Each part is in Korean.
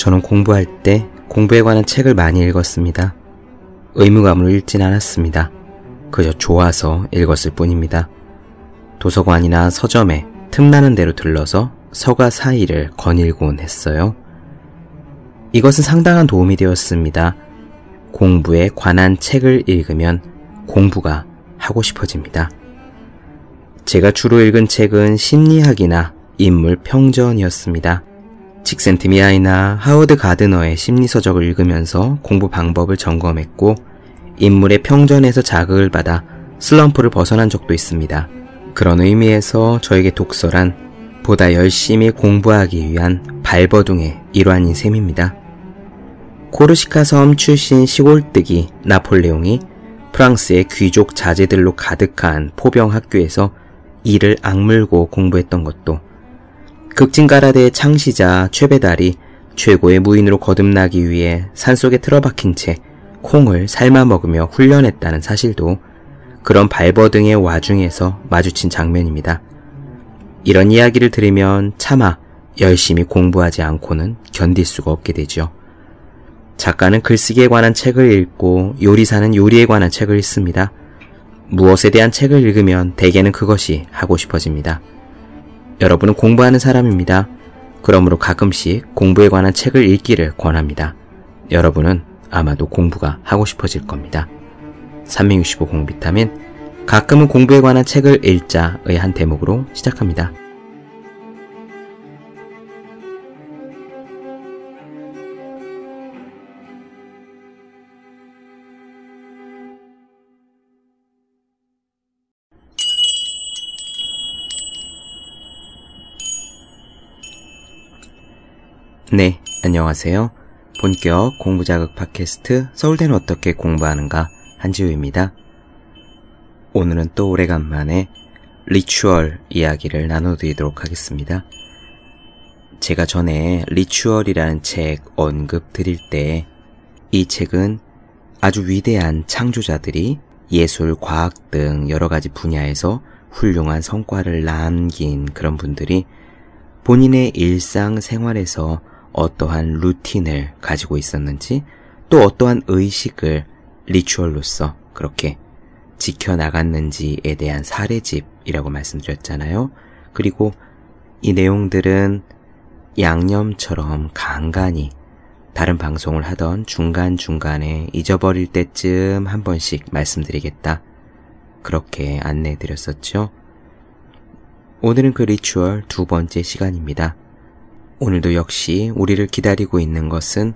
저는 공부할 때 공부에 관한 책을 많이 읽었습니다. 의무감으로 읽진 않았습니다. 그저 좋아서 읽었을 뿐입니다. 도서관이나 서점에 틈나는 대로 들러서 서가 사이를 거닐곤 했어요. 이것은 상당한 도움이 되었습니다. 공부에 관한 책을 읽으면 공부가 하고 싶어집니다. 제가 주로 읽은 책은 심리학이나 인물 평전이었습니다. 직센트미아이나 하워드 가드너의 심리서적을 읽으면서 공부 방법을 점검했고 인물의 평전에서 자극을 받아 슬럼프를 벗어난 적도 있습니다. 그런 의미에서 저에게 독서란 보다 열심히 공부하기 위한 발버둥의 일환인 셈입니다. 코르시카 섬 출신 시골뜨기 나폴레옹이 프랑스의 귀족 자제들로 가득한 포병 학교에서 이를 악물고 공부했던 것도 극진가라데의 창시자 최배달이 최고의 무인으로 거듭나기 위해 산속에 틀어박힌 채 콩을 삶아 먹으며 훈련했다는 사실도 그런 발버둥의 와중에서 마주친 장면입니다. 이런 이야기를 들으면 차마 열심히 공부하지 않고는 견딜 수가 없게 되죠. 작가는 글쓰기에 관한 책을 읽고 요리사는 요리에 관한 책을 읽습니다. 무엇에 대한 책을 읽으면 대개는 그것이 하고 싶어집니다. 여러분은 공부하는 사람입니다. 그러므로 가끔씩 공부에 관한 책을 읽기를 권합니다. 여러분은 아마도 공부가 하고 싶어질 겁니다. 365 공비타민 가끔은 공부에 관한 책을 읽자의 한 대목으로 시작합니다. 네, 안녕하세요. 본격 공부 자극 팟캐스트 서울대는 어떻게 공부하는가 한지우입니다. 오늘은 또 오래간만에 ritual 이야기를 나눠드리도록 하겠습니다. 제가 전에 리추얼이라는 책 언급 드릴 때 이 책은 아주 위대한 창조자들이 예술, 과학 등 여러 가지 분야에서 훌륭한 성과를 남긴 그런 분들이 본인의 일상 생활에서 어떠한 루틴을 가지고 있었는지 또 어떠한 의식을 리추얼로서 그렇게 지켜나갔는지에 대한 사례집이라고 말씀드렸잖아요. 그리고 이 내용들은 양념처럼 간간히 다른 방송을 하던 중간중간에 잊어버릴 때쯤 한 번씩 말씀드리겠다. 그렇게 안내해 드렸었죠. 오늘은 그 리추얼 두 번째 시간입니다. 오늘도 역시 우리를 기다리고 있는 것은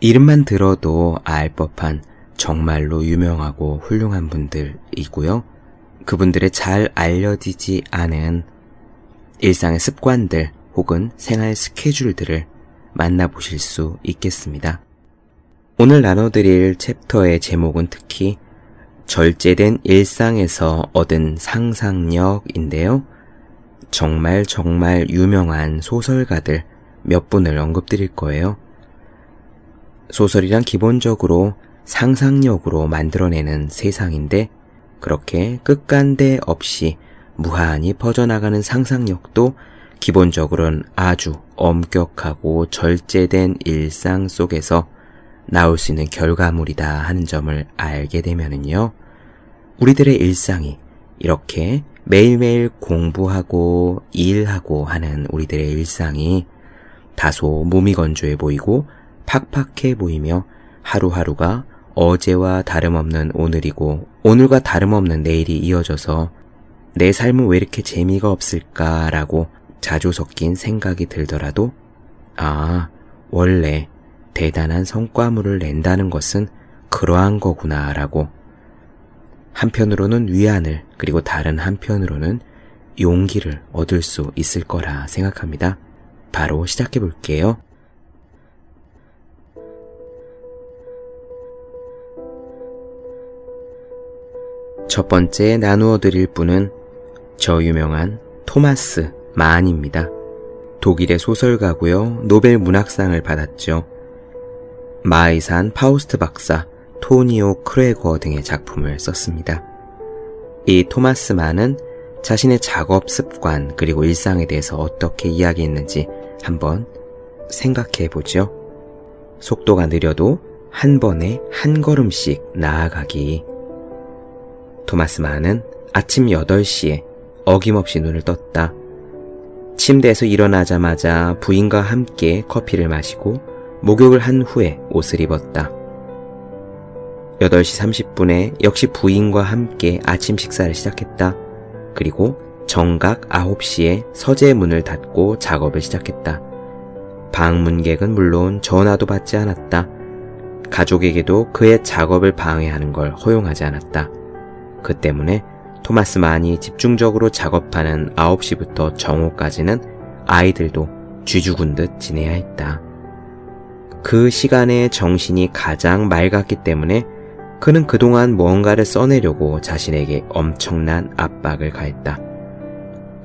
이름만 들어도 알 법한 정말로 유명하고 훌륭한 분들이고요. 그분들의 잘 알려지지 않은 일상의 습관들 혹은 생활 스케줄들을 만나보실 수 있겠습니다. 오늘 나눠드릴 챕터의 제목은 특히 절제된 일상에서 얻은 상상력인데요. 정말 정말 유명한 소설가들 몇 분을 언급드릴 거예요. 소설이란 기본적으로 상상력으로 만들어내는 세상인데 그렇게 끝간데 없이 무한히 퍼져나가는 상상력도 기본적으로는 아주 엄격하고 절제된 일상 속에서 나올 수 있는 결과물이다 하는 점을 알게 되면은요. 우리들의 일상이 이렇게 매일매일 공부하고 일하고 하는 우리들의 일상이 다소 몸이 건조해 보이고 팍팍해 보이며 하루하루가 어제와 다름없는 오늘이고 오늘과 다름없는 내일이 이어져서 내 삶은 왜 이렇게 재미가 없을까라고 자주 섞인 생각이 들더라도 아, 원래 대단한 성과물을 낸다는 것은 그러한 거구나라고 한편으로는 위안을 그리고 다른 한편으로는 용기를 얻을 수 있을 거라 생각합니다. 바로 시작해 볼게요. 첫 번째 나누어 드릴 분은 저 유명한 토마스 만입니다. 독일의 소설가고요. 노벨 문학상을 받았죠. 마의 산 파우스트 박사, 토니오 크레거 등의 작품을 썼습니다. 이 토마스 만은 자신의 작업 습관 그리고 일상에 대해서 어떻게 이야기했는지 한번 생각해 보죠. 속도가 느려도 한 번에 한 걸음씩 나아가기. 토마스 만은 아침 8시에 어김없이 눈을 떴다. 침대에서 일어나자마자 부인과 함께 커피를 마시고 목욕을 한 후에 옷을 입었다. 8시 30분에 역시 부인과 함께 아침 식사를 시작했다. 그리고 정각 9시에 서재 문을 닫고 작업을 시작했다. 방문객은 물론 전화도 받지 않았다. 가족에게도 그의 작업을 방해하는 걸 허용하지 않았다. 그 때문에 토마스 만이 집중적으로 작업하는 9시부터 정오까지는 아이들도 쥐죽은 듯 지내야 했다. 그 시간에 정신이 가장 맑았기 때문에 그는 그동안 무언가를 써내려고 자신에게 엄청난 압박을 가했다.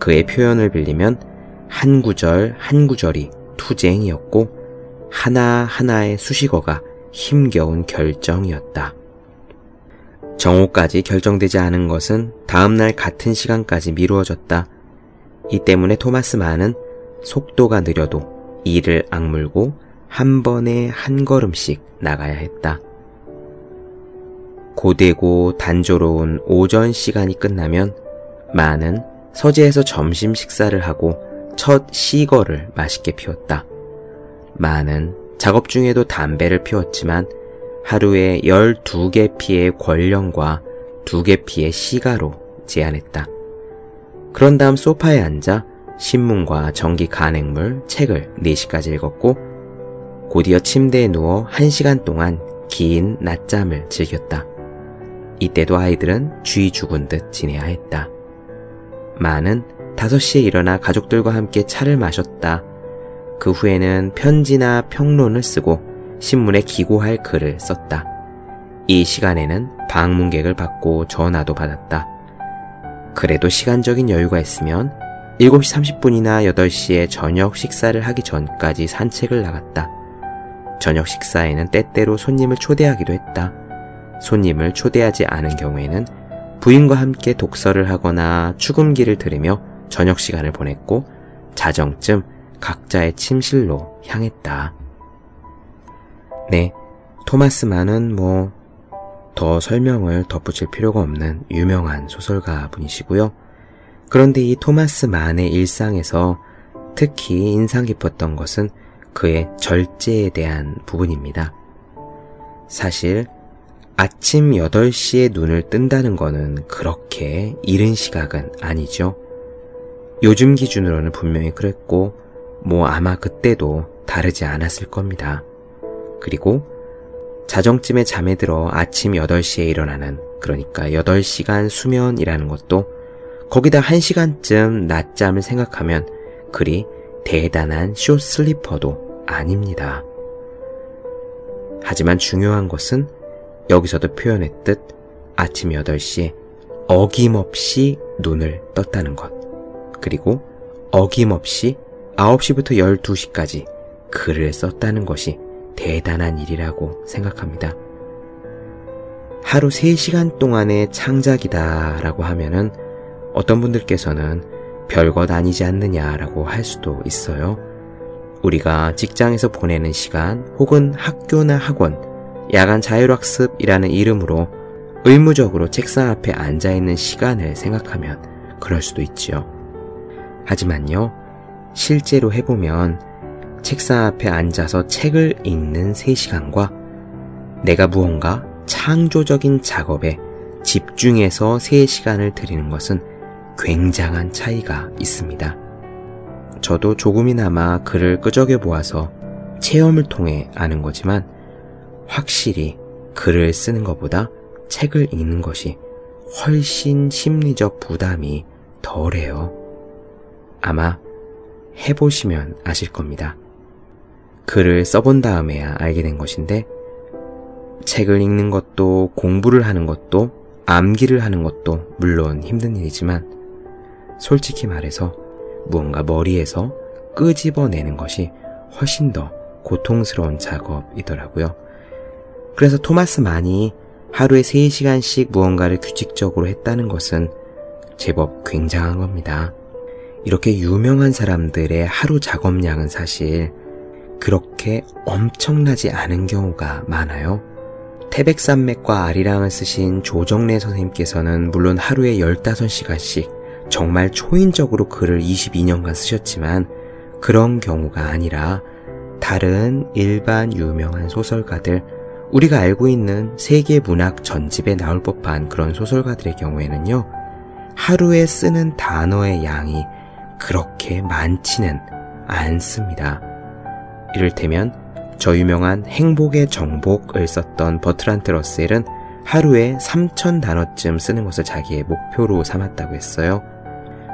그의 표현을 빌리면 한 구절 한 구절이 투쟁이었고 하나하나의 수식어가 힘겨운 결정이었다. 정오까지 결정되지 않은 것은 다음날 같은 시간까지 미루어졌다. 이 때문에 토마스 만은 속도가 느려도 이를 악물고 한 번에 한 걸음씩 나가야 했다. 고되고 단조로운 오전 시간이 끝나면 만은 서재에서 점심 식사를 하고 첫 시거를 맛있게 피웠다. 만은 작업 중에도 담배를 피웠지만 하루에 12개 피의 권령과 2개 피의 시가로 제안했다. 그런 다음 소파에 앉아 신문과 전기 간행물, 책을 4시까지 읽었고 곧이어 침대에 누워 1시간 동안 긴 낮잠을 즐겼다. 이때도 아이들은 쥐 죽은 듯 지내야 했다. 마는 5시에 일어나 가족들과 함께 차를 마셨다. 그 후에는 편지나 평론을 쓰고 신문에 기고할 글을 썼다. 이 시간에는 방문객을 받고 전화도 받았다. 그래도 시간적인 여유가 있으면 7시 30분이나 8시에 저녁 식사를 하기 전까지 산책을 나갔다. 저녁 식사에는 때때로 손님을 초대하기도 했다. 손님을 초대하지 않은 경우에는 부인과 함께 독서를 하거나 추금기를 들으며 저녁 시간을 보냈고 자정쯤 각자의 침실로 향했다. 네, 토마스 만은 뭐 더 설명을 덧붙일 필요가 없는 유명한 소설가 분이시고요. 그런데 이 토마스 만의 일상에서 특히 인상 깊었던 것은 그의 절제에 대한 부분입니다. 사실 아침 8시에 눈을 뜬다는 거는 그렇게 이른 시각은 아니죠. 요즘 기준으로는 분명히 그랬고, 뭐 아마 그때도 다르지 않았을 겁니다. 그리고 자정쯤에 잠에 들어 아침 8시에 일어나는, 그러니까 8시간 수면이라는 것도 거기다 1시간쯤 낮잠을 생각하면 그리 대단한 쇼 슬리퍼도 아닙니다. 하지만 중요한 것은 여기서도 표현했듯 아침 8시에 어김없이 눈을 떴다는 것. 그리고 어김없이 9시부터 12시까지 글을 썼다는 것이 대단한 일이라고 생각합니다. 하루 3시간 동안의 창작이다 라고 하면은 어떤 분들께서는 별것 아니지 않느냐라고 할 수도 있어요. 우리가 직장에서 보내는 시간 혹은 학교나 학원, 야간 자율학습이라는 이름으로 의무적으로 책상 앞에 앉아있는 시간을 생각하면 그럴 수도 있지요. 하지만요, 실제로 해보면 책상 앞에 앉아서 책을 읽는 3시간과 내가 무언가 창조적인 작업에 집중해서 3시간을 들이는 것은 굉장한 차이가 있습니다. 저도 조금이나마 글을 끄적여 보아서 체험을 통해 아는 거지만 확실히 글을 쓰는 것보다 책을 읽는 것이 훨씬 심리적 부담이 덜해요. 아마 해보시면 아실 겁니다. 글을 써본 다음에야 알게 된 것인데, 책을 읽는 것도 공부를 하는 것도 암기를 하는 것도 물론 힘든 일이지만, 솔직히 말해서 무언가 머리에서 끄집어내는 것이 훨씬 더 고통스러운 작업이더라고요. 그래서 토마스 만이 하루에 3시간씩 무언가를 규칙적으로 했다는 것은 제법 굉장한 겁니다. 이렇게 유명한 사람들의 하루 작업량은 사실 그렇게 엄청나지 않은 경우가 많아요. 태백산맥과 아리랑을 쓰신 조정래 선생님께서는 물론 하루에 15시간씩 정말 초인적으로 글을 22년간 쓰셨지만 그런 경우가 아니라 다른 일반 유명한 소설가들, 우리가 알고 있는 세계 문학 전집에 나올 법한 그런 소설가들의 경우에는요, 하루에 쓰는 단어의 양이 그렇게 많지는 않습니다. 이를테면 저 유명한 행복의 정복을 썼던 버트란트 러셀은 하루에 3천 단어쯤 쓰는 것을 자기의 목표로 삼았다고 했어요.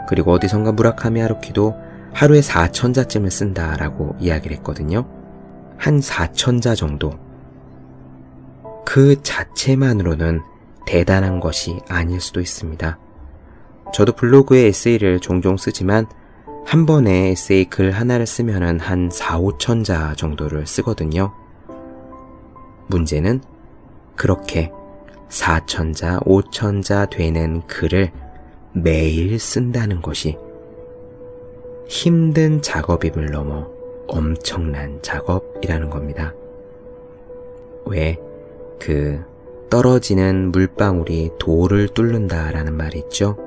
그리고 어디선가 무라카미 하루키도 하루에 4천자쯤을 쓴다라고 이야기를 했거든요. 한 4천자 정도. 그 자체만으로는 대단한 것이 아닐 수도 있습니다. 저도 블로그에 에세이를 종종 쓰지만 한 번에 에세이 글 하나를 쓰면은 한 4, 5천 자 정도를 쓰거든요. 문제는 그렇게 4천 자, 5천 자 되는 글을 매일 쓴다는 것이 힘든 작업임을 넘어 엄청난 작업이라는 겁니다. 왜 그 떨어지는 물방울이 돌을 뚫는다 라는 말이 있죠?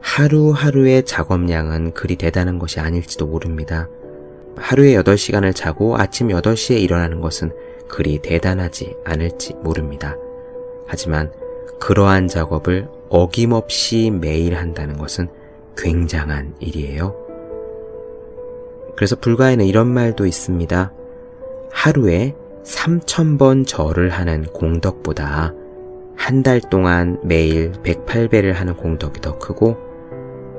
하루하루의 작업량은 그리 대단한 것이 아닐지도 모릅니다. 하루에 8시간을 자고 아침 8시에 일어나는 것은 그리 대단하지 않을지 모릅니다. 하지만 그러한 작업을 어김없이 매일 한다는 것은 굉장한 일이에요. 그래서 불가에는 이런 말도 있습니다. 하루에 3,000번 절을 하는 공덕보다 한 달 동안 매일 108배를 하는 공덕이 더 크고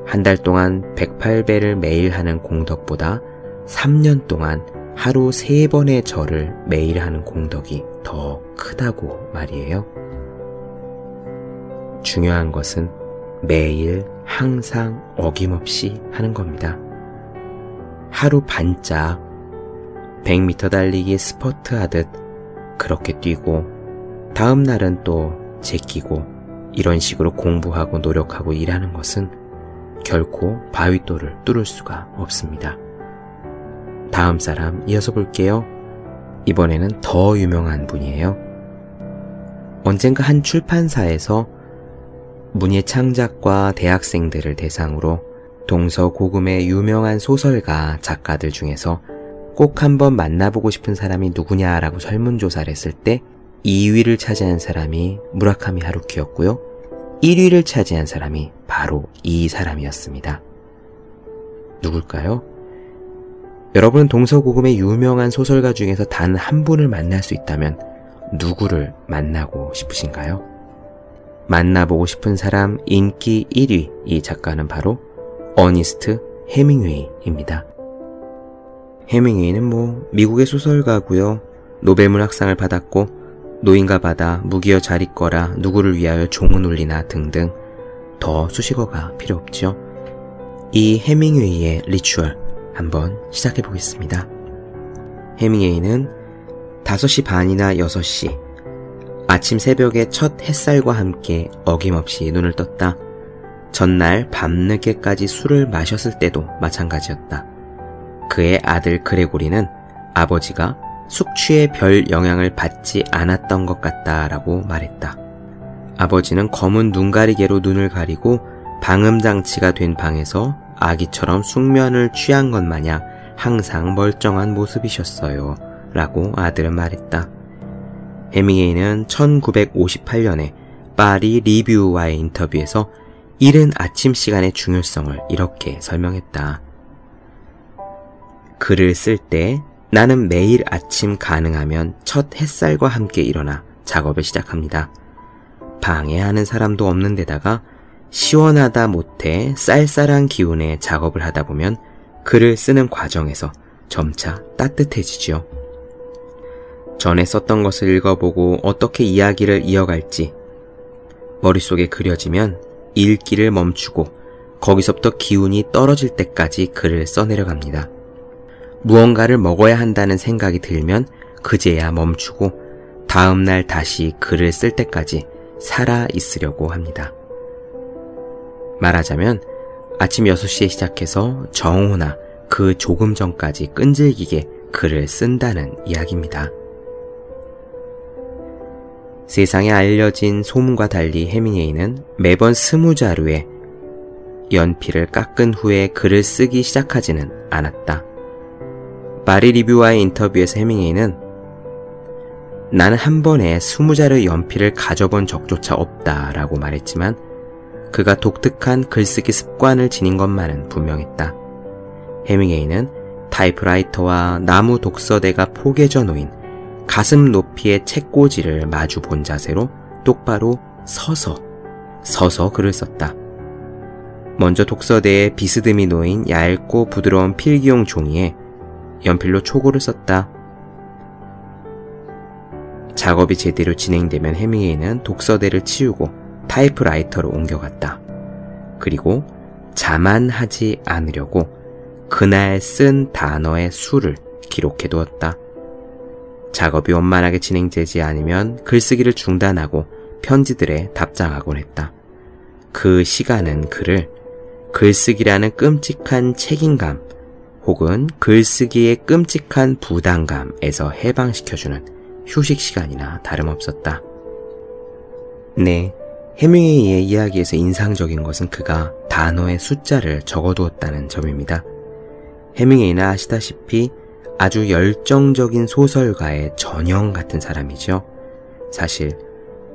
한 달 동안 108배를 매일 하는 공덕보다 3년 동안 하루 3번의 절을 매일 하는 공덕이 더 크다고 말이에요. 중요한 것은 매일 항상 어김없이 하는 겁니다. 하루 반짝 100m 달리기 스퍼트 하듯 그렇게 뛰고 다음 날은 또 제끼고 이런 식으로 공부하고 노력하고 일하는 것은 결코 바위돌을 뚫을 수가 없습니다. 다음 사람 이어서 볼게요. 이번에는 더 유명한 분이에요. 언젠가 한 출판사에서 문예 창작과 대학생들을 대상으로 동서 고금의 유명한 소설가 작가들 중에서 꼭 한번 만나보고 싶은 사람이 누구냐라고 설문조사를 했을 때 2위를 차지한 사람이 무라카미 하루키였고요. 1위를 차지한 사람이 바로 이 사람이었습니다. 누굴까요? 여러분 동서고금의 유명한 소설가 중에서 단 한 분을 만날 수 있다면 누구를 만나고 싶으신가요? 만나보고 싶은 사람 인기 1위 이 작가는 바로 어니스트 헤밍웨이입니다. 헤밍웨이는 뭐 미국의 소설가고요. 노벨 문학상을 받았고 노인과 바다, 무기여 잘 있거라, 누구를 위하여 종은 울리나 등등 더 수식어가 필요 없죠. 이 헤밍웨이의 ritual 한번 시작해 보겠습니다. 헤밍웨이는 5시 반이나 6시 아침 새벽에 첫 햇살과 함께 어김없이 눈을 떴다. 전날 밤늦게까지 술을 마셨을 때도 마찬가지였다. 그의 아들 그레고리는 아버지가 숙취에 별 영향을 받지 않았던 것 같다라고 말했다. 아버지는 검은 눈가리개로 눈을 가리고 방음장치가 된 방에서 아기처럼 숙면을 취한 것 마냥 항상 멀쩡한 모습이셨어요. 라고 아들은 말했다. 해밍웨이는 1958년에 파리 리뷰와의 인터뷰에서 이른 아침 시간의 중요성을 이렇게 설명했다. 글을 쓸 때 나는 매일 아침 가능하면 첫 햇살과 함께 일어나 작업을 시작합니다. 방해하는 사람도 없는 데다가 시원하다 못해 쌀쌀한 기운의 작업을 하다 보면 글을 쓰는 과정에서 점차 따뜻해지죠. 전에 썼던 것을 읽어보고 어떻게 이야기를 이어갈지 머릿속에 그려지면 읽기를 멈추고 거기서부터 기운이 떨어질 때까지 글을 써내려갑니다. 무언가를 먹어야 한다는 생각이 들면 그제야 멈추고 다음날 다시 글을 쓸 때까지 살아 있으려고 합니다. 말하자면 아침 6시에 시작해서 정오나 그 조금 전까지 끈질기게 글을 쓴다는 이야기입니다. 세상에 알려진 소문과 달리 해밍웨이는 매번 스무 자루에 연필을 깎은 후에 글을 쓰기 시작하지는 않았다. 마리 리뷰와의 인터뷰에서 해밍웨이는 나는 한 번에 스무 자루 연필을 가져본 적조차 없다 라고 말했지만 그가 독특한 글쓰기 습관을 지닌 것만은 분명했다. 해밍웨이는 타이프라이터와 나무 독서대가 포개져 놓인 가슴 높이의 책꽂이를 마주 본 자세로 똑바로 서서, 서서 글을 썼다. 먼저 독서대에 비스듬히 놓인 얇고 부드러운 필기용 종이에 연필로 초고를 썼다. 작업이 제대로 진행되면 해밍웨이는 독서대를 치우고 타이프라이터로 옮겨갔다. 그리고 자만하지 않으려고 그날 쓴 단어의 수를 기록해 두었다. 작업이 원만하게 진행되지 않으면 글쓰기를 중단하고 편지들에 답장하곤 했다. 그 시간은 그를 글쓰기라는 끔찍한 책임감 혹은 글쓰기의 끔찍한 부담감에서 해방시켜주는 휴식 시간이나 다름없었다. 네, 해밍웨이의 이야기에서 인상적인 것은 그가 단어의 숫자를 적어두었다는 점입니다. 해밍웨이는 아시다시피 아주 열정적인 소설가의 전형 같은 사람이죠. 사실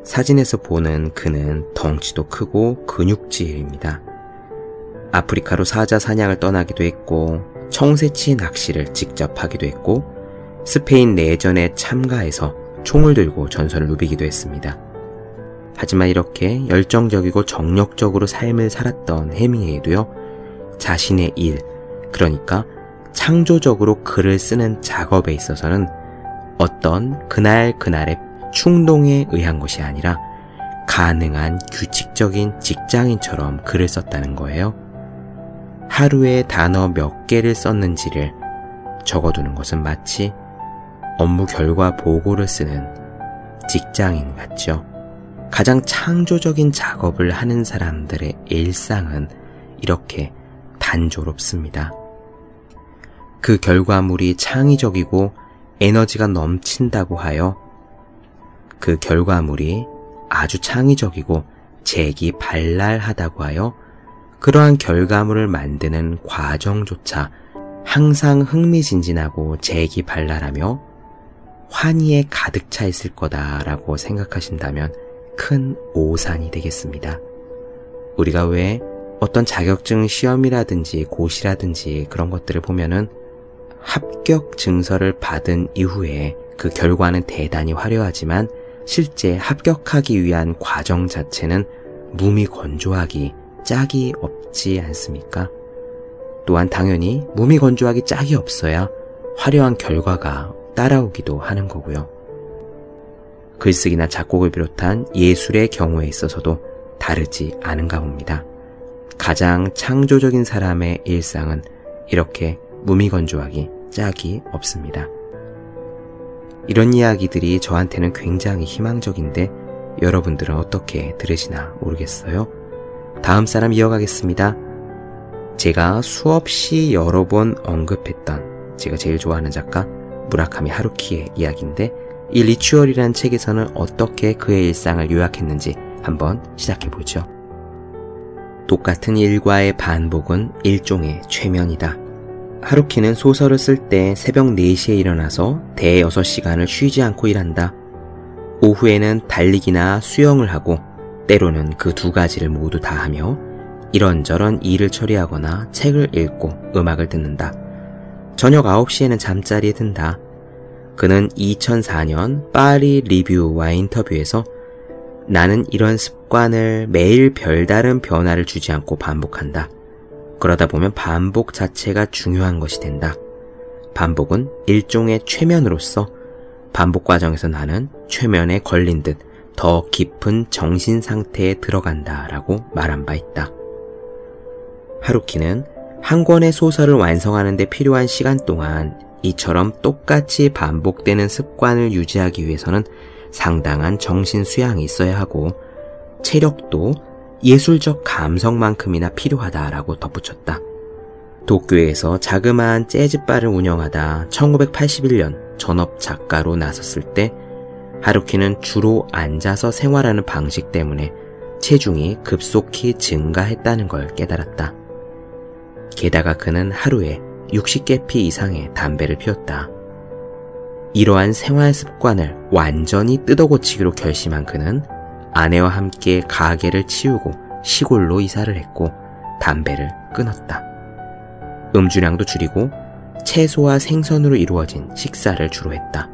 사진에서 보는 그는 덩치도 크고 근육질입니다. 아프리카로 사자 사냥을 떠나기도 했고 청새치 낚시를 직접 하기도 했고 스페인 내전에 참가해서 총을 들고 전선을 누비기도 했습니다. 하지만 이렇게 열정적이고 정력적으로 삶을 살았던 해밍웨이도요, 자신의 일, 그러니까 창조적으로 글을 쓰는 작업에 있어서는 어떤 그날 그날의 충동에 의한 것이 아니라 가능한 규칙적인 직장인처럼 글을 썼다는 거예요. 하루에 단어 몇 개를 썼는지를 적어두는 것은 마치 업무 결과 보고를 쓰는 직장인 같죠. 가장 창조적인 작업을 하는 사람들의 일상은 이렇게 단조롭습니다. 그 결과물이 창의적이고 에너지가 넘친다고 하여 그 결과물이 아주 창의적이고 재기 발랄하다고 하여 그러한 결과물을 만드는 과정조차 항상 흥미진진하고 재기 발랄하며 환희에 가득 차 있을 거다라고 생각하신다면 큰 오산이 되겠습니다. 우리가 왜 어떤 자격증 시험이라든지 고시라든지 그런 것들을 보면은 합격 증서를 받은 이후에 그 결과는 대단히 화려하지만 실제 합격하기 위한 과정 자체는 무미건조하기 짝이 없지 않습니까? 또한 당연히 무미건조하기 짝이 없어야 화려한 결과가 따라오기도 하는 거고요. 글쓰기나 작곡을 비롯한 예술의 경우에 있어서도 다르지 않은가 봅니다. 가장 창조적인 사람의 일상은 이렇게 무미건조하기 짝이 없습니다. 이런 이야기들이 저한테는 굉장히 희망적인데 여러분들은 어떻게 들으시나 모르겠어요. 다음 사람 이어가겠습니다. 제가 수없이 여러 번 언급했던 제가 제일 좋아하는 작가 무라카미 하루키의 이야기인데 이 리추얼이라는 책에서는 어떻게 그의 일상을 요약했는지 한번 시작해 보죠. 똑같은 일과의 반복은 일종의 최면이다. 하루키는 소설을 쓸 때 새벽 4시에 일어나서 대 6시간을 쉬지 않고 일한다. 오후에는 달리기나 수영을 하고 때로는 그 두 가지를 모두 다 하며 이런저런 일을 처리하거나 책을 읽고 음악을 듣는다. 저녁 9시에는 잠자리에 든다. 그는 2004년 파리 리뷰와 인터뷰에서 나는 이런 습관을 매일 별다른 변화를 주지 않고 반복한다. 그러다 보면 반복 자체가 중요한 것이 된다. 반복은 일종의 최면으로서 반복 과정에서 나는 최면에 걸린 듯 더 깊은 정신 상태에 들어간다 라고 말한 바 있다. 하루키는 한 권의 소설을 완성하는 데 필요한 시간 동안 이처럼 똑같이 반복되는 습관을 유지하기 위해서는 상당한 정신 수양이 있어야 하고 체력도 예술적 감성만큼이나 필요하다라고 덧붙였다. 도쿄에서 자그마한 재즈바를 운영하다 1981년 전업 작가로 나섰을 때 하루키는 주로 앉아서 생활하는 방식 때문에 체중이 급속히 증가했다는 걸 깨달았다. 게다가 그는 하루에 60개피 이상의 담배를 피웠다. 이러한 생활 습관을 완전히 뜯어고치기로 결심한 그는 아내와 함께 가게를 치우고 시골로 이사를 했고 담배를 끊었다. 음주량도 줄이고 채소와 생선으로 이루어진 식사를 주로 했다.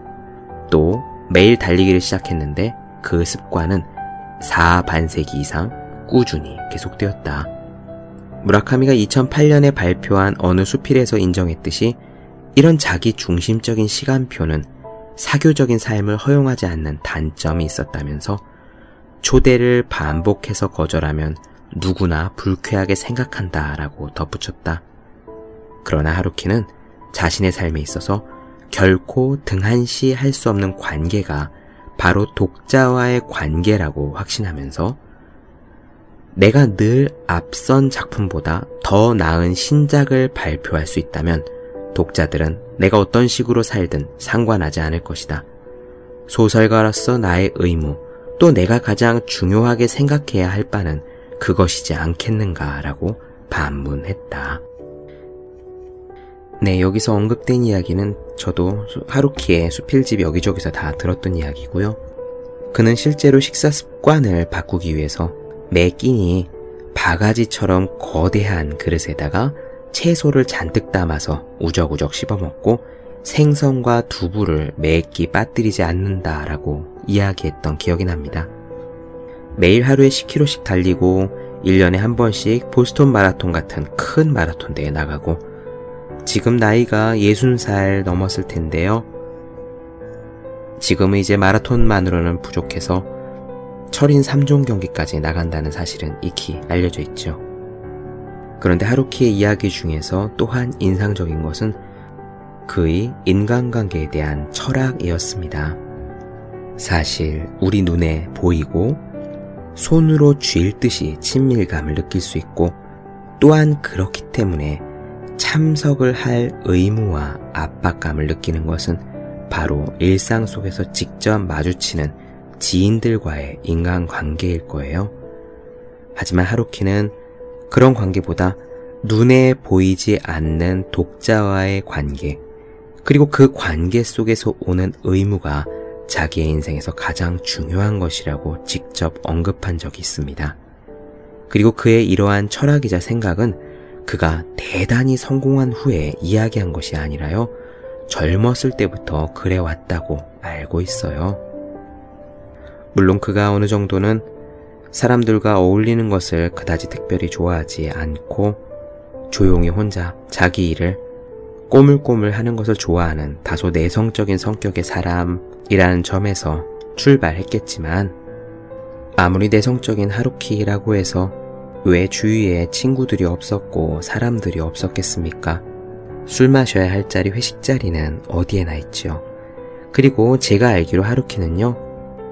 또 매일 달리기를 시작했는데 그 습관은 4반세기 이상 꾸준히 계속되었다. 무라카미가 2008년에 발표한 어느 수필에서 인정했듯이 이런 자기 중심적인 시간표는 사교적인 삶을 허용하지 않는 단점이 있었다면서 초대를 반복해서 거절하면 누구나 불쾌하게 생각한다 라고 덧붙였다. 그러나 하루키는 자신의 삶에 있어서 결코 등한시 할 수 없는 관계가 바로 독자와의 관계라고 확신하면서 내가 늘 앞선 작품보다 더 나은 신작을 발표할 수 있다면 독자들은 내가 어떤 식으로 살든 상관하지 않을 것이다. 소설가로서 나의 의무, 또 내가 가장 중요하게 생각해야 할 바는 그것이지 않겠는가라고 반문했다. 네, 여기서 언급된 이야기는 저도 하루키의 수필집 여기저기서 다 들었던 이야기고요. 그는 실제로 식사 습관을 바꾸기 위해서 매 끼니 바가지처럼 거대한 그릇에다가 채소를 잔뜩 담아서 우적우적 씹어먹고 생선과 두부를 매끼 빠뜨리지 않는다라고 이야기했던 기억이 납니다. 매일 하루에 10km씩 달리고 1년에 한 번씩 보스톤 마라톤 같은 큰 마라톤 대에 나가고 지금 나이가 60살 넘었을 텐데요. 지금은 이제 마라톤만으로는 부족해서 철인 3종 경기까지 나간다는 사실은 익히 알려져 있죠. 그런데 하루키의 이야기 중에서 또한 인상적인 것은 그의 인간관계에 대한 철학이었습니다. 사실 우리 눈에 보이고 손으로 쥘 듯이 친밀감을 느낄 수 있고 또한 그렇기 때문에 참석을 할 의무와 압박감을 느끼는 것은 바로 일상 속에서 직접 마주치는 지인들과의 인간 관계일 거예요. 하지만 하루키는 그런 관계보다 눈에 보이지 않는 독자와의 관계, 그리고 그 관계 속에서 오는 의무가 자기의 인생에서 가장 중요한 것이라고 직접 언급한 적이 있습니다. 그리고 그의 이러한 철학이자 생각은 그가 대단히 성공한 후에 이야기한 것이 아니라요. 젊었을 때부터 그래왔다고 알고 있어요. 물론 그가 어느 정도는 사람들과 어울리는 것을 그다지 특별히 좋아하지 않고 조용히 혼자 자기 일을 꼬물꼬물 하는 것을 좋아하는 다소 내성적인 성격의 사람이라는 점에서 출발했겠지만 아무리 내성적인 하루키라고 해서 왜 주위에 친구들이 없었고 사람들이 없었겠습니까? 술 마셔야 할 자리 회식 자리는 어디에나 있죠. 그리고 제가 알기로 하루키는요,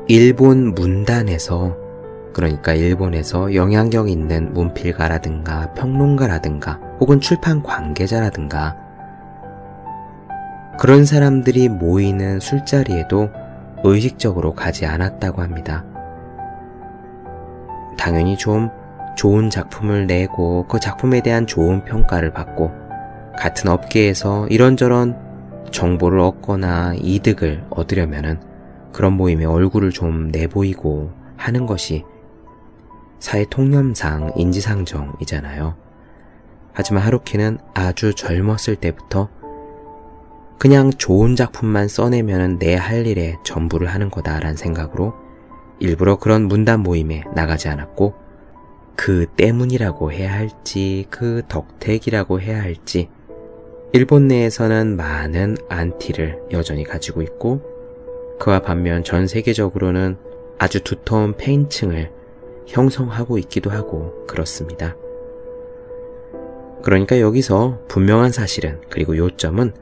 일본 문단에서, 그러니까 일본에서 영향력 있는 문필가라든가 평론가라든가 혹은 출판 관계자라든가 그런 사람들이 모이는 술자리에도 의식적으로 가지 않았다고 합니다. 당연히 좀 좋은 작품을 내고 그 작품에 대한 좋은 평가를 받고 같은 업계에서 이런저런 정보를 얻거나 이득을 얻으려면은 그런 모임에 얼굴을 좀 내보이고 하는 것이 사회 통념상 인지상정이잖아요. 하지만 하루키는 아주 젊었을 때부터 그냥 좋은 작품만 써내면 내 할 일에 전부를 하는 거다라는 생각으로 일부러 그런 문단 모임에 나가지 않았고 그 때문이라고 해야 할지 그 덕택이라고 해야 할지 일본 내에서는 많은 안티를 여전히 가지고 있고 그와 반면 전 세계적으로는 아주 두터운 페인층을 형성하고 있기도 하고 그렇습니다. 그러니까 여기서 분명한 사실은 그리고 요점은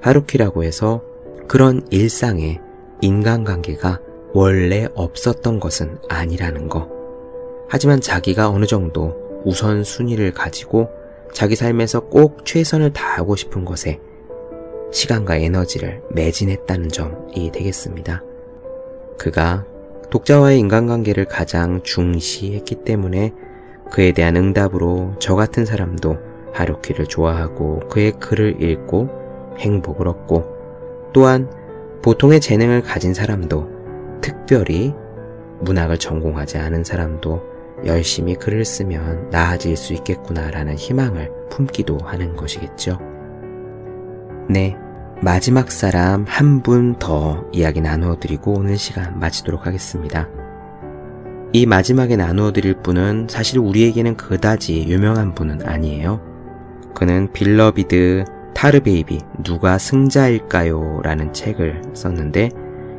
하루키라고 해서 그런 일상의 인간관계가 원래 없었던 것은 아니라는 거. 하지만 자기가 어느 정도 우선순위를 가지고 자기 삶에서 꼭 최선을 다하고 싶은 것에 시간과 에너지를 매진했다는 점이 되겠습니다. 그가 독자와의 인간관계를 가장 중시했기 때문에 그에 대한 응답으로 저 같은 사람도 하루키를 좋아하고 그의 글을 읽고 행복을 얻고 또한 보통의 재능을 가진 사람도 특별히 문학을 전공하지 않은 사람도 열심히 글을 쓰면 나아질 수 있겠구나라는 희망을 품기도 하는 것이겠죠. 네. 마지막 사람 한 분 더 이야기 나누어 드리고 오늘 시간 마치도록 하겠습니다. 이 마지막에 나누어 드릴 분은 사실 우리에게는 그다지 유명한 분은 아니에요. 그는 Beloved Tar Baby 누가 승자일까요? 라는 책을 썼는데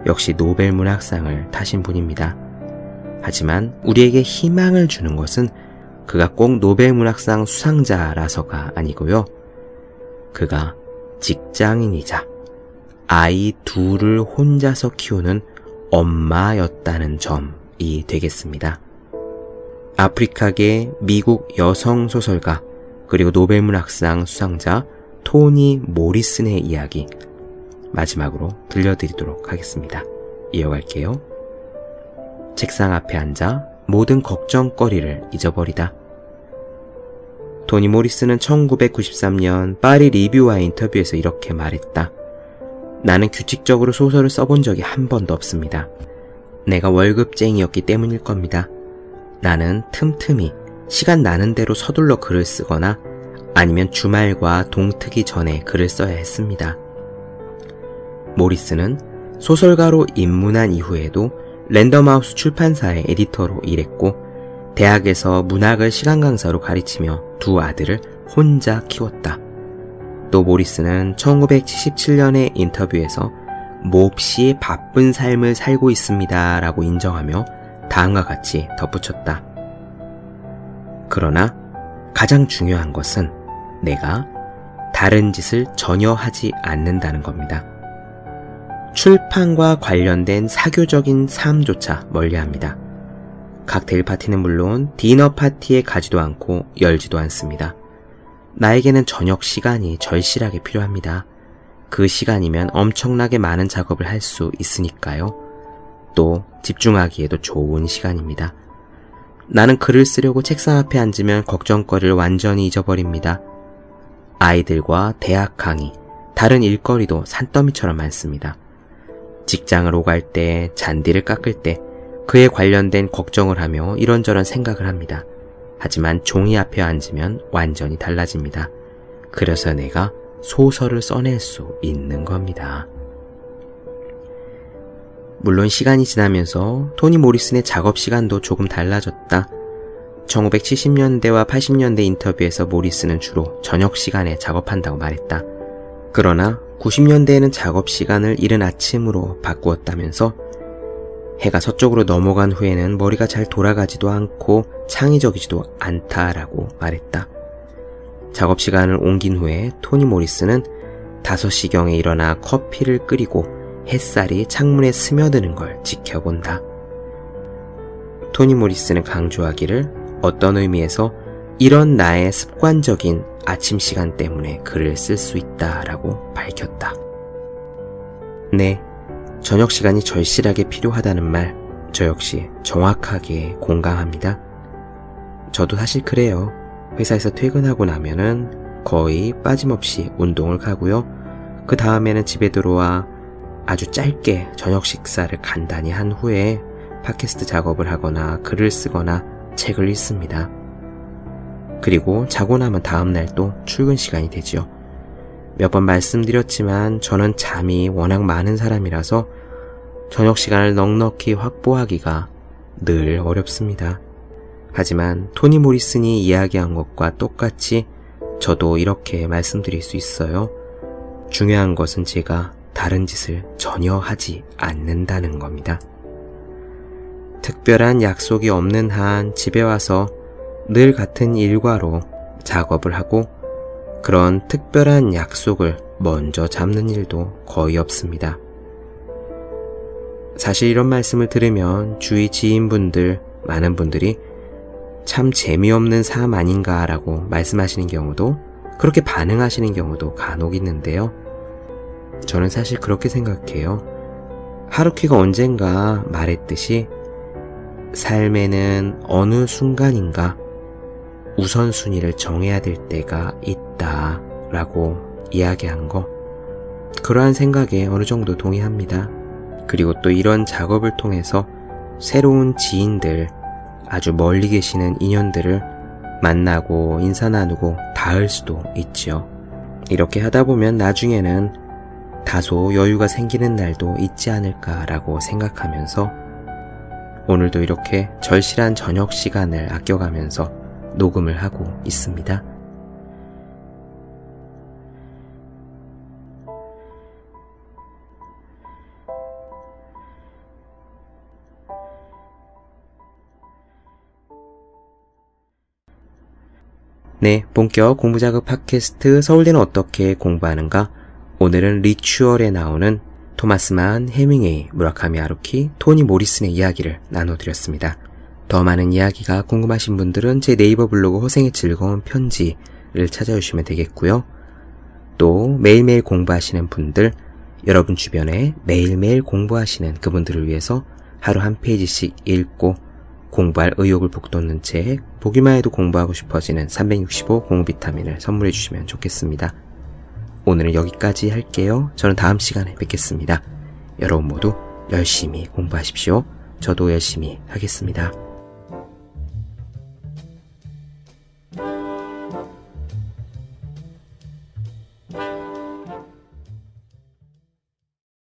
역시 노벨 문학상을 타신 분입니다. 하지만 우리에게 희망을 주는 것은 그가 꼭 노벨 문학상 수상자라서가 아니고요. 그가 직장인이자 아이 둘을 혼자서 키우는 엄마였다는 점이 되겠습니다. 아프리카계 미국 여성 소설가 그리고 노벨문학상 수상자 토니 모리슨의 이야기 마지막으로 들려드리도록 하겠습니다. 이어갈게요. 책상 앞에 앉아 모든 걱정거리를 잊어버리다. 토니 모리스는 1993년 파리 리뷰와의 인터뷰에서 이렇게 말했다. 나는 규칙적으로 소설을 써본 적이 한 번도 없습니다. 내가 월급쟁이였기 때문일 겁니다. 나는 틈틈이 시간 나는 대로 서둘러 글을 쓰거나 아니면 주말과 동트기 전에 글을 써야 했습니다. 모리스는 소설가로 입문한 이후에도 랜덤하우스 출판사의 에디터로 일했고 대학에서 문학을 시간 강사로 가르치며 두 아들을 혼자 키웠다. 또 모리스는 1977년의 인터뷰에서 몹시 바쁜 삶을 살고 있습니다. 라고 인정하며 다음과 같이 덧붙였다. 그러나 가장 중요한 것은 내가 다른 짓을 전혀 하지 않는다는 겁니다. 출판과 관련된 사교적인 삶조차 멀리 합니다. 칵테일 파티는 물론 디너 파티에 가지도 않고 열지도 않습니다. 나에게는 저녁 시간이 절실하게 필요합니다. 그 시간이면 엄청나게 많은 작업을 할 수 있으니까요. 또 집중하기에도 좋은 시간입니다. 나는 글을 쓰려고 책상 앞에 앉으면 걱정거리를 완전히 잊어버립니다. 아이들과 대학 강의, 다른 일거리도 산더미처럼 많습니다. 직장을 오갈 때, 잔디를 깎을 때, 그에 관련된 걱정을 하며 이런저런 생각을 합니다. 하지만 종이 앞에 앉으면 완전히 달라집니다. 그래서 내가 소설을 써낼 수 있는 겁니다. 물론 시간이 지나면서 토니 모리슨의 작업 시간도 조금 달라졌다. 1970년대와 80년대 인터뷰에서 모리슨은 주로 저녁 시간에 작업한다고 말했다. 그러나 90년대에는 작업 시간을 이른 아침으로 바꾸었다면서 해가 서쪽으로 넘어간 후에는 머리가 잘 돌아가지도 않고 창의적이지도 않다라고 말했다. 작업 시간을 옮긴 후에 토니 모리스는 5시경에 일어나 커피를 끓이고 햇살이 창문에 스며드는 걸 지켜본다. 토니 모리스는 강조하기를 어떤 의미에서 이런 나의 습관적인 아침 시간 때문에 글을 쓸 수 있다라고 밝혔다. 네, 저녁 시간이 절실하게 필요하다는 말, 저 역시 정확하게 공감합니다. 저도 사실 그래요. 회사에서 퇴근하고 나면은 거의 빠짐없이 운동을 가고요. 그 다음에는 집에 들어와 아주 짧게 저녁 식사를 간단히 한 후에 팟캐스트 작업을 하거나 글을 쓰거나 책을 읽습니다. 그리고 자고 나면 다음날 또 출근 시간이 되지요. 몇 번 말씀드렸지만 저는 잠이 워낙 많은 사람이라서 저녁 시간을 넉넉히 확보하기가 늘 어렵습니다. 하지만 토니 모리슨이 이야기한 것과 똑같이 저도 이렇게 말씀드릴 수 있어요. 중요한 것은 제가 다른 짓을 전혀 하지 않는다는 겁니다. 특별한 약속이 없는 한 집에 와서 늘 같은 일과로 작업을 하고 그런 특별한 약속을 먼저 잡는 일도 거의 없습니다. 사실 이런 말씀을 들으면 주위 지인분들, 많은 분들이 참 재미없는 삶 아닌가라고 말씀하시는 경우도 그렇게 반응하시는 경우도 간혹 있는데요. 저는 사실 그렇게 생각해요. 하루키가 언젠가 말했듯이 삶에는 어느 순간인가 우선순위를 정해야 될 때가 있다 라고 이야기한 거. 그러한 생각에 어느 정도 동의합니다. 그리고 또 이런 작업을 통해서 새로운 지인들, 아주 멀리 계시는 인연들을 만나고 인사 나누고 닿을 수도 있지요. 이렇게 하다 보면 나중에는 다소 여유가 생기는 날도 있지 않을까라고 생각하면서 오늘도 이렇게 절실한 저녁 시간을 아껴가면서 녹음을 하고 있습니다. 네, 본격 공부자극 팟캐스트 서울대는 어떻게 공부하는가? 오늘은 리추얼에 나오는 토마스 만, 헤밍웨이, 무라카미 하루키, 토니 모리슨의 이야기를 나눠드렸습니다. 더 많은 이야기가 궁금하신 분들은 제 네이버 블로그 허생의 즐거운 편지를 찾아주시면 되겠고요. 또 매일매일 공부하시는 분들, 여러분 주변에 매일매일 공부하시는 그분들을 위해서 하루 한 페이지씩 읽고 공부할 의욕을 북돋는 책, 보기만 해도 공부하고 싶어지는 365 공부 비타민을 선물해 주시면 좋겠습니다. 오늘은 여기까지 할게요. 저는 다음 시간에 뵙겠습니다. 여러분 모두 열심히 공부하십시오. 저도 열심히 하겠습니다.